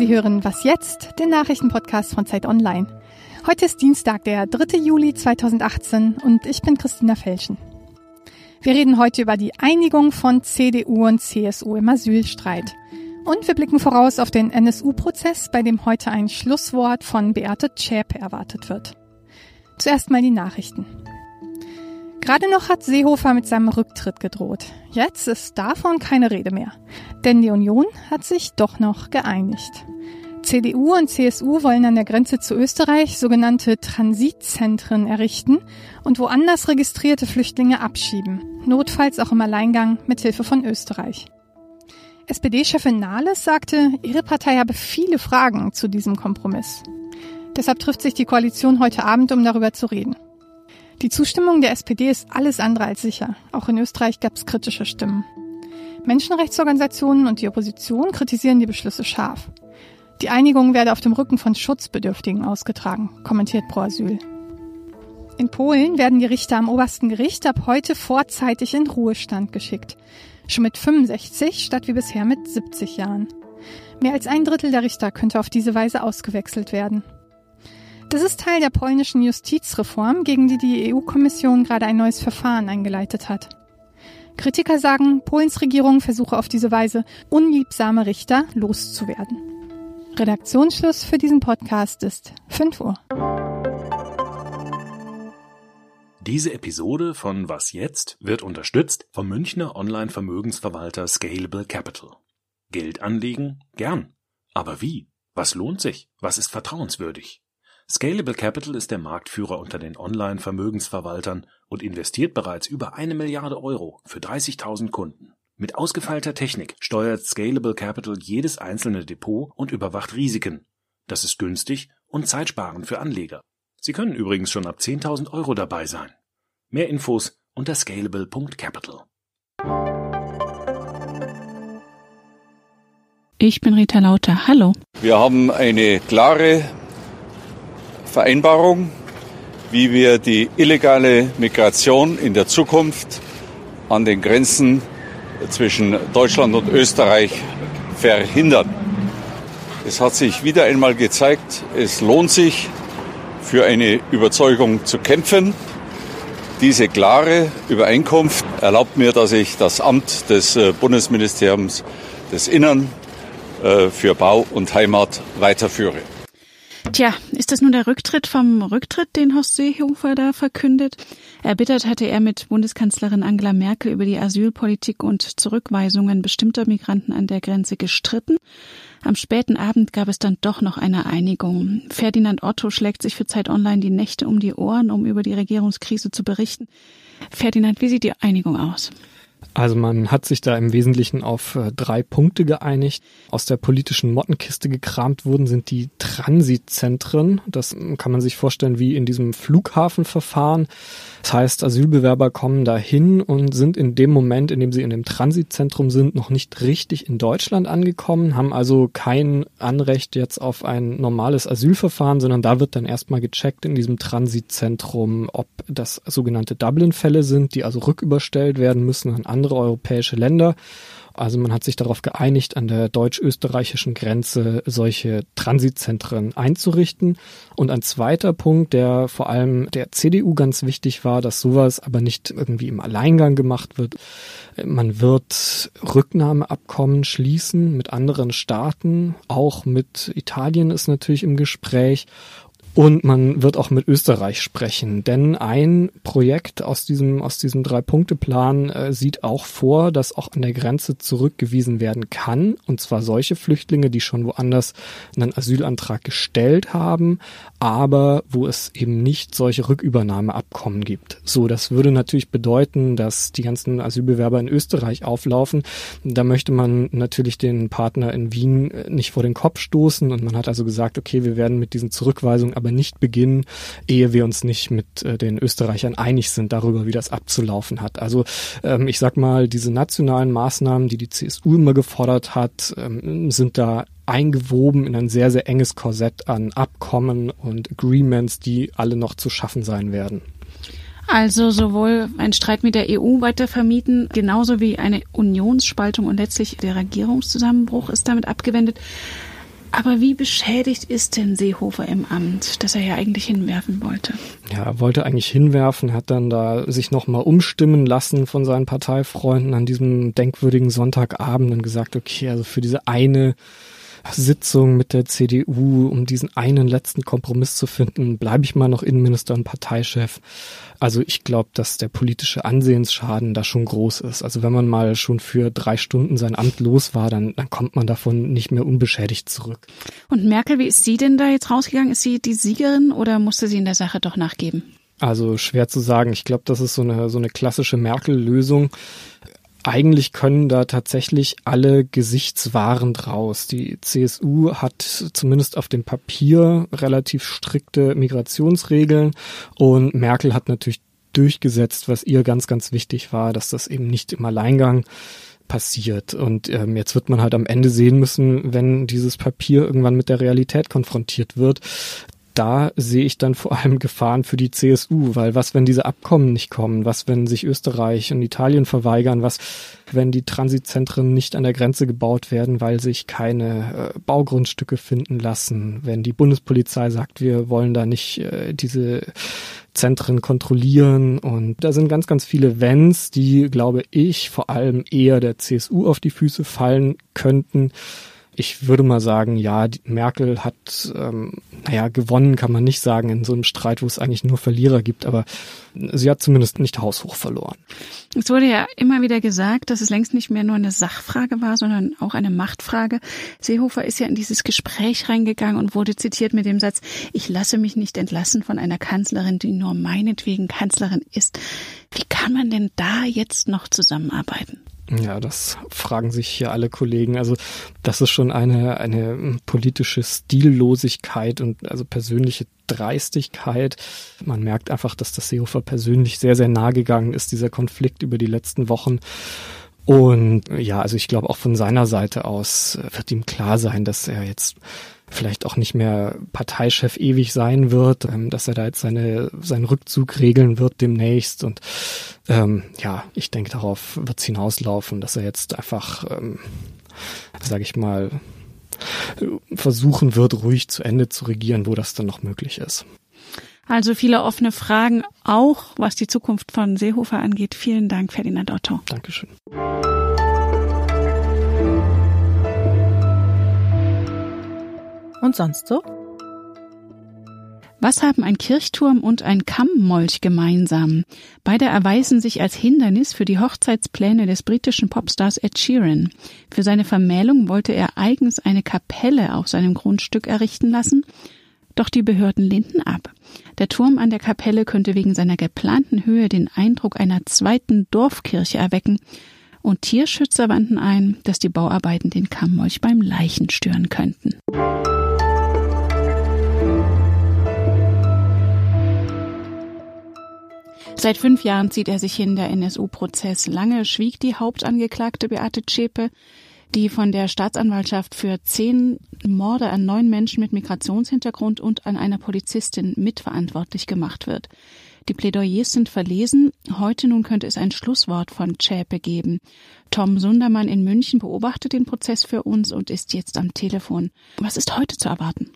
Sie hören Was jetzt? Den Nachrichtenpodcast von Zeit Online. Heute ist Dienstag, der 3. Juli 2018 und ich bin Christina Felschen. Wir reden heute über die Einigung von CDU und CSU im Asylstreit. Und wir blicken voraus auf den NSU-Prozess, bei dem heute ein Schlusswort von Beate Zschäpe erwartet wird. Zuerst mal die Nachrichten. Gerade noch hat Seehofer mit seinem Rücktritt gedroht. Jetzt ist davon keine Rede mehr. Denn die Union hat sich doch noch geeinigt. CDU und CSU wollen an der Grenze zu Österreich sogenannte Transitzentren errichten und woanders registrierte Flüchtlinge abschieben, notfalls auch im Alleingang mit Hilfe von Österreich. SPD-Chefin Nahles sagte, ihre Partei habe viele Fragen zu diesem Kompromiss. Deshalb trifft sich die Koalition heute Abend, um darüber zu reden. Die Zustimmung der SPD ist alles andere als sicher. Auch in Österreich gab es kritische Stimmen. Menschenrechtsorganisationen und die Opposition kritisieren die Beschlüsse scharf. Die Einigung werde auf dem Rücken von Schutzbedürftigen ausgetragen, kommentiert Pro Asyl. In Polen werden die Richter am obersten Gericht ab heute vorzeitig in Ruhestand geschickt. Schon mit 65 statt wie bisher mit 70 Jahren. Mehr als ein Drittel der Richter könnte auf diese Weise ausgewechselt werden. Das ist Teil der polnischen Justizreform, gegen die die EU-Kommission gerade ein neues Verfahren eingeleitet hat. Kritiker sagen, Polens Regierung versuche auf diese Weise unliebsame Richter loszuwerden. Redaktionsschluss für diesen Podcast ist 5 Uhr. Diese Episode von Was jetzt wird unterstützt vom Münchner Online-Vermögensverwalter Scalable Capital. Geld anlegen? Gern. Aber wie? Was lohnt sich? Was ist vertrauenswürdig? Scalable Capital ist der Marktführer unter den Online-Vermögensverwaltern und investiert bereits über eine Milliarde Euro für 30.000 Kunden. Mit ausgefeilter Technik steuert Scalable Capital jedes einzelne Depot und überwacht Risiken. Das ist günstig und zeitsparend für Anleger. Sie können übrigens schon ab 10.000 Euro dabei sein. Mehr Infos unter scalable.capital. Ich bin Rita Lauter. Hallo. Wir haben eine klare Vereinbarung, wie wir die illegale Migration in der Zukunft an den Grenzen zwischen Deutschland und Österreich verhindern. Es hat sich wieder einmal gezeigt, es lohnt sich, für eine Überzeugung zu kämpfen. Diese klare Übereinkunft erlaubt mir, dass ich das Amt des äh, Bundesministeriums des Innern äh, für Bau und Heimat weiterführe. Tja, ist das nun der Rücktritt vom Rücktritt, den Horst Seehofer da verkündet? Erbittert hatte er mit Bundeskanzlerin Angela Merkel über die Asylpolitik und Zurückweisungen bestimmter Migranten an der Grenze gestritten. Am späten Abend gab es dann doch noch eine Einigung. Ferdinand Otto schlägt sich für Zeit Online die Nächte um die Ohren, um über die Regierungskrise zu berichten. Ferdinand, wie sieht die Einigung aus? Also man hat sich da im Wesentlichen auf äh, drei Punkte geeinigt. Aus der politischen Mottenkiste gekramt wurden sind die Transitzentren. Das kann man sich vorstellen wie in diesem Flughafenverfahren. Das heißt, Asylbewerber kommen dahin und sind in dem Moment, in dem sie in dem Transitzentrum sind, noch nicht richtig in Deutschland angekommen, haben also kein Anrecht jetzt auf ein normales Asylverfahren, sondern da wird dann erstmal gecheckt in diesem Transitzentrum, ob das sogenannte Dublin-Fälle sind, die also rücküberstellt werden müssen an andere europäische Länder also man hat sich darauf geeinigt, an der deutsch-österreichischen Grenze solche Transitzentren einzurichten. Und ein zweiter Punkt, der vor allem der CDU ganz wichtig war, dass sowas aber nicht irgendwie im Alleingang gemacht wird. Man wird Rücknahmeabkommen schließen mit anderen Staaten. Auch mit Italien ist natürlich im Gespräch. Und man wird auch mit Österreich sprechen, denn ein Projekt aus diesem, aus diesem Drei-Punkte-Plan äh, sieht auch vor, dass auch an der Grenze zurückgewiesen werden kann. Und zwar solche Flüchtlinge, die schon woanders einen Asylantrag gestellt haben, aber wo es eben nicht solche Rückübernahmeabkommen gibt. So, das würde natürlich bedeuten, dass die ganzen Asylbewerber in Österreich auflaufen. Da möchte man natürlich den Partner in Wien äh, nicht vor den Kopf stoßen und man hat also gesagt, okay, wir werden mit diesen Zurückweisungen aber nicht beginnen, ehe wir uns nicht mit äh, den Österreichern einig sind darüber, wie das abzulaufen hat. Also ähm, ich sag mal, diese nationalen Maßnahmen, die die CSU immer gefordert hat, ähm, sind da eingewoben in ein sehr, sehr enges Korsett an Abkommen und Agreements, die alle noch zu schaffen sein werden. Also sowohl ein Streit mit der EU weiter vermieden, genauso wie eine Unionsspaltung und letztlich der Regierungszusammenbruch ist damit abgewendet. Aber wie beschädigt ist denn Seehofer im Amt, das er ja eigentlich hinwerfen wollte? Ja, er wollte eigentlich hinwerfen, hat dann da sich nochmal umstimmen lassen von seinen Parteifreunden an diesem denkwürdigen Sonntagabend und gesagt, okay, also für diese eine Sitzung mit der CDU, um diesen einen letzten Kompromiss zu finden, bleibe ich mal noch Innenminister und Parteichef. Also ich glaube, dass der politische Ansehensschaden da schon groß ist. Also wenn man mal schon für drei Stunden sein Amt los war, dann, dann kommt man davon nicht mehr unbeschädigt zurück. Und Merkel, wie ist sie denn da jetzt rausgegangen? Ist sie die Siegerin oder musste sie in der Sache doch nachgeben? Also schwer zu sagen. Ich glaube, das ist so eine, so eine klassische Merkel-Lösung eigentlich können da tatsächlich alle Gesichtswaren draus. Die CSU hat zumindest auf dem Papier relativ strikte Migrationsregeln und Merkel hat natürlich durchgesetzt, was ihr ganz, ganz wichtig war, dass das eben nicht im Alleingang passiert. Und ähm, jetzt wird man halt am Ende sehen müssen, wenn dieses Papier irgendwann mit der Realität konfrontiert wird, da sehe ich dann vor allem Gefahren für die CSU, weil was, wenn diese Abkommen nicht kommen? Was, wenn sich Österreich und Italien verweigern? Was, wenn die Transitzentren nicht an der Grenze gebaut werden, weil sich keine äh, Baugrundstücke finden lassen? Wenn die Bundespolizei sagt, wir wollen da nicht äh, diese Zentren kontrollieren und da sind ganz, ganz viele Wenns, die, glaube ich, vor allem eher der CSU auf die Füße fallen könnten ich würde mal sagen, ja, Merkel hat, ähm, naja, gewonnen kann man nicht sagen in so einem Streit, wo es eigentlich nur Verlierer gibt, aber sie hat zumindest nicht haushoch verloren. Es wurde ja immer wieder gesagt, dass es längst nicht mehr nur eine Sachfrage war, sondern auch eine Machtfrage. Seehofer ist ja in dieses Gespräch reingegangen und wurde zitiert mit dem Satz, ich lasse mich nicht entlassen von einer Kanzlerin, die nur meinetwegen Kanzlerin ist. Wie kann man denn da jetzt noch zusammenarbeiten? Ja, das fragen sich hier alle Kollegen. Also das ist schon eine, eine politische Stillosigkeit und also persönliche Dreistigkeit. Man merkt einfach, dass das Seehofer persönlich sehr, sehr nah gegangen ist, dieser Konflikt über die letzten Wochen. Und ja, also ich glaube auch von seiner Seite aus wird ihm klar sein, dass er jetzt vielleicht auch nicht mehr Parteichef ewig sein wird, ähm, dass er da jetzt seine, seinen Rückzug regeln wird demnächst. Und ähm, ja, ich denke, darauf wird es hinauslaufen, dass er jetzt einfach, ähm, sage ich mal, versuchen wird, ruhig zu Ende zu regieren, wo das dann noch möglich ist. Also viele offene Fragen, auch was die Zukunft von Seehofer angeht. Vielen Dank, Ferdinand Otto. Dankeschön. Und sonst so? Was haben ein Kirchturm und ein Kammmolch gemeinsam? Beide erweisen sich als Hindernis für die Hochzeitspläne des britischen Popstars Ed Sheeran. Für seine Vermählung wollte er eigens eine Kapelle auf seinem Grundstück errichten lassen, doch die Behörden lehnten ab. Der Turm an der Kapelle könnte wegen seiner geplanten Höhe den Eindruck einer zweiten Dorfkirche erwecken, und Tierschützer wandten ein, dass die Bauarbeiten den Kammmolch beim Leichen stören könnten. Seit fünf Jahren zieht er sich hin, der NSU-Prozess. Lange schwieg die Hauptangeklagte Beate Zschäpe, die von der Staatsanwaltschaft für zehn Morde an neun Menschen mit Migrationshintergrund und an einer Polizistin mitverantwortlich gemacht wird. Die Plädoyers sind verlesen. Heute nun könnte es ein Schlusswort von Zschäpe geben. Tom Sundermann in München beobachtet den Prozess für uns und ist jetzt am Telefon. Was ist heute zu erwarten?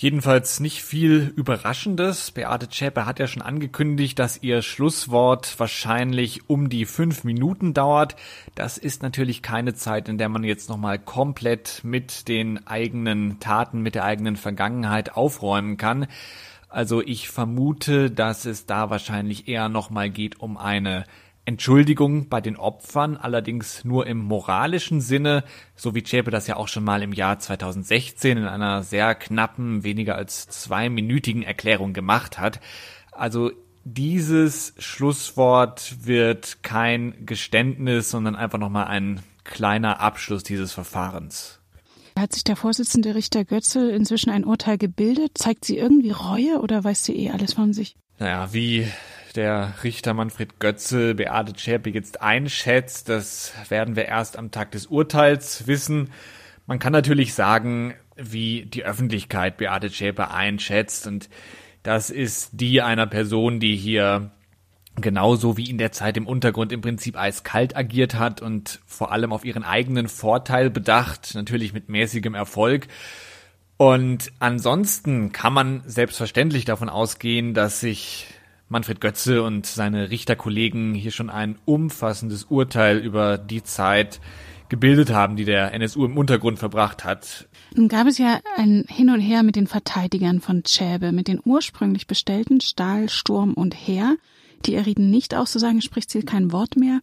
Jedenfalls nicht viel Überraschendes. Beate Zschäpe hat ja schon angekündigt, dass ihr Schlusswort wahrscheinlich um die fünf Minuten dauert. Das ist natürlich keine Zeit, in der man jetzt nochmal komplett mit den eigenen Taten, mit der eigenen Vergangenheit aufräumen kann. Also ich vermute, dass es da wahrscheinlich eher nochmal geht um eine Entschuldigung bei den Opfern, allerdings nur im moralischen Sinne, so wie Zschäpe das ja auch schon mal im Jahr 2016 in einer sehr knappen, weniger als zweiminütigen Erklärung gemacht hat. Also dieses Schlusswort wird kein Geständnis, sondern einfach nochmal ein kleiner Abschluss dieses Verfahrens. Hat sich der Vorsitzende Richter Götzel inzwischen ein Urteil gebildet? Zeigt sie irgendwie Reue oder weiß sie eh alles von sich? Naja, wie der Richter Manfred Götze Beate Zschäpe jetzt einschätzt, das werden wir erst am Tag des Urteils wissen. Man kann natürlich sagen, wie die Öffentlichkeit Beate Zschäpe einschätzt und das ist die einer Person, die hier genauso wie in der Zeit im Untergrund im Prinzip eiskalt agiert hat und vor allem auf ihren eigenen Vorteil bedacht, natürlich mit mäßigem Erfolg. Und ansonsten kann man selbstverständlich davon ausgehen, dass sich Manfred Götze und seine Richterkollegen hier schon ein umfassendes Urteil über die Zeit gebildet haben, die der NSU im Untergrund verbracht hat. Nun gab es ja ein Hin und Her mit den Verteidigern von Schäbe, mit den ursprünglich bestellten Stahl, Sturm und Heer. Die errieten nicht auszusagen, spricht sie kein Wort mehr.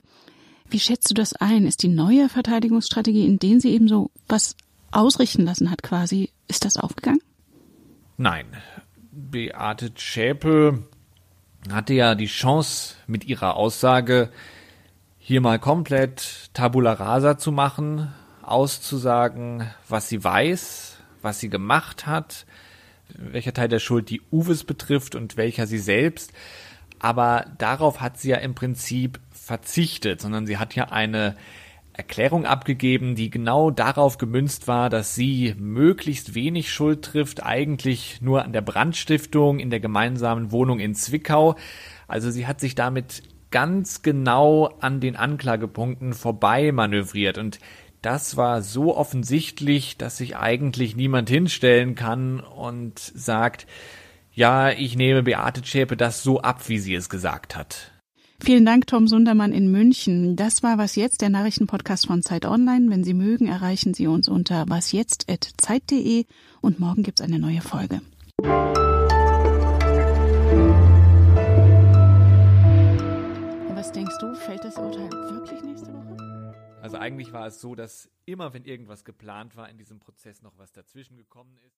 Wie schätzt du das ein? Ist die neue Verteidigungsstrategie, in denen sie eben so was ausrichten lassen hat quasi, ist das aufgegangen? Nein. Beate Schäpe hatte ja die Chance mit ihrer Aussage hier mal komplett tabula rasa zu machen, auszusagen, was sie weiß, was sie gemacht hat, welcher Teil der Schuld die Uwes betrifft und welcher sie selbst. Aber darauf hat sie ja im Prinzip verzichtet, sondern sie hat ja eine Erklärung abgegeben, die genau darauf gemünzt war, dass sie möglichst wenig Schuld trifft, eigentlich nur an der Brandstiftung in der gemeinsamen Wohnung in Zwickau. Also sie hat sich damit ganz genau an den Anklagepunkten vorbei manövriert und das war so offensichtlich, dass sich eigentlich niemand hinstellen kann und sagt, ja, ich nehme Beate Zschäpe das so ab, wie sie es gesagt hat. Vielen Dank, Tom Sundermann in München. Das war Was Jetzt, der Nachrichtenpodcast von Zeit Online. Wenn Sie mögen, erreichen Sie uns unter wasjetzt.zeit.de und morgen gibt's eine neue Folge. Was denkst du, fällt das Urteil wirklich nächste Woche? Also eigentlich war es so, dass immer, wenn irgendwas geplant war, in diesem Prozess noch was dazwischen gekommen ist.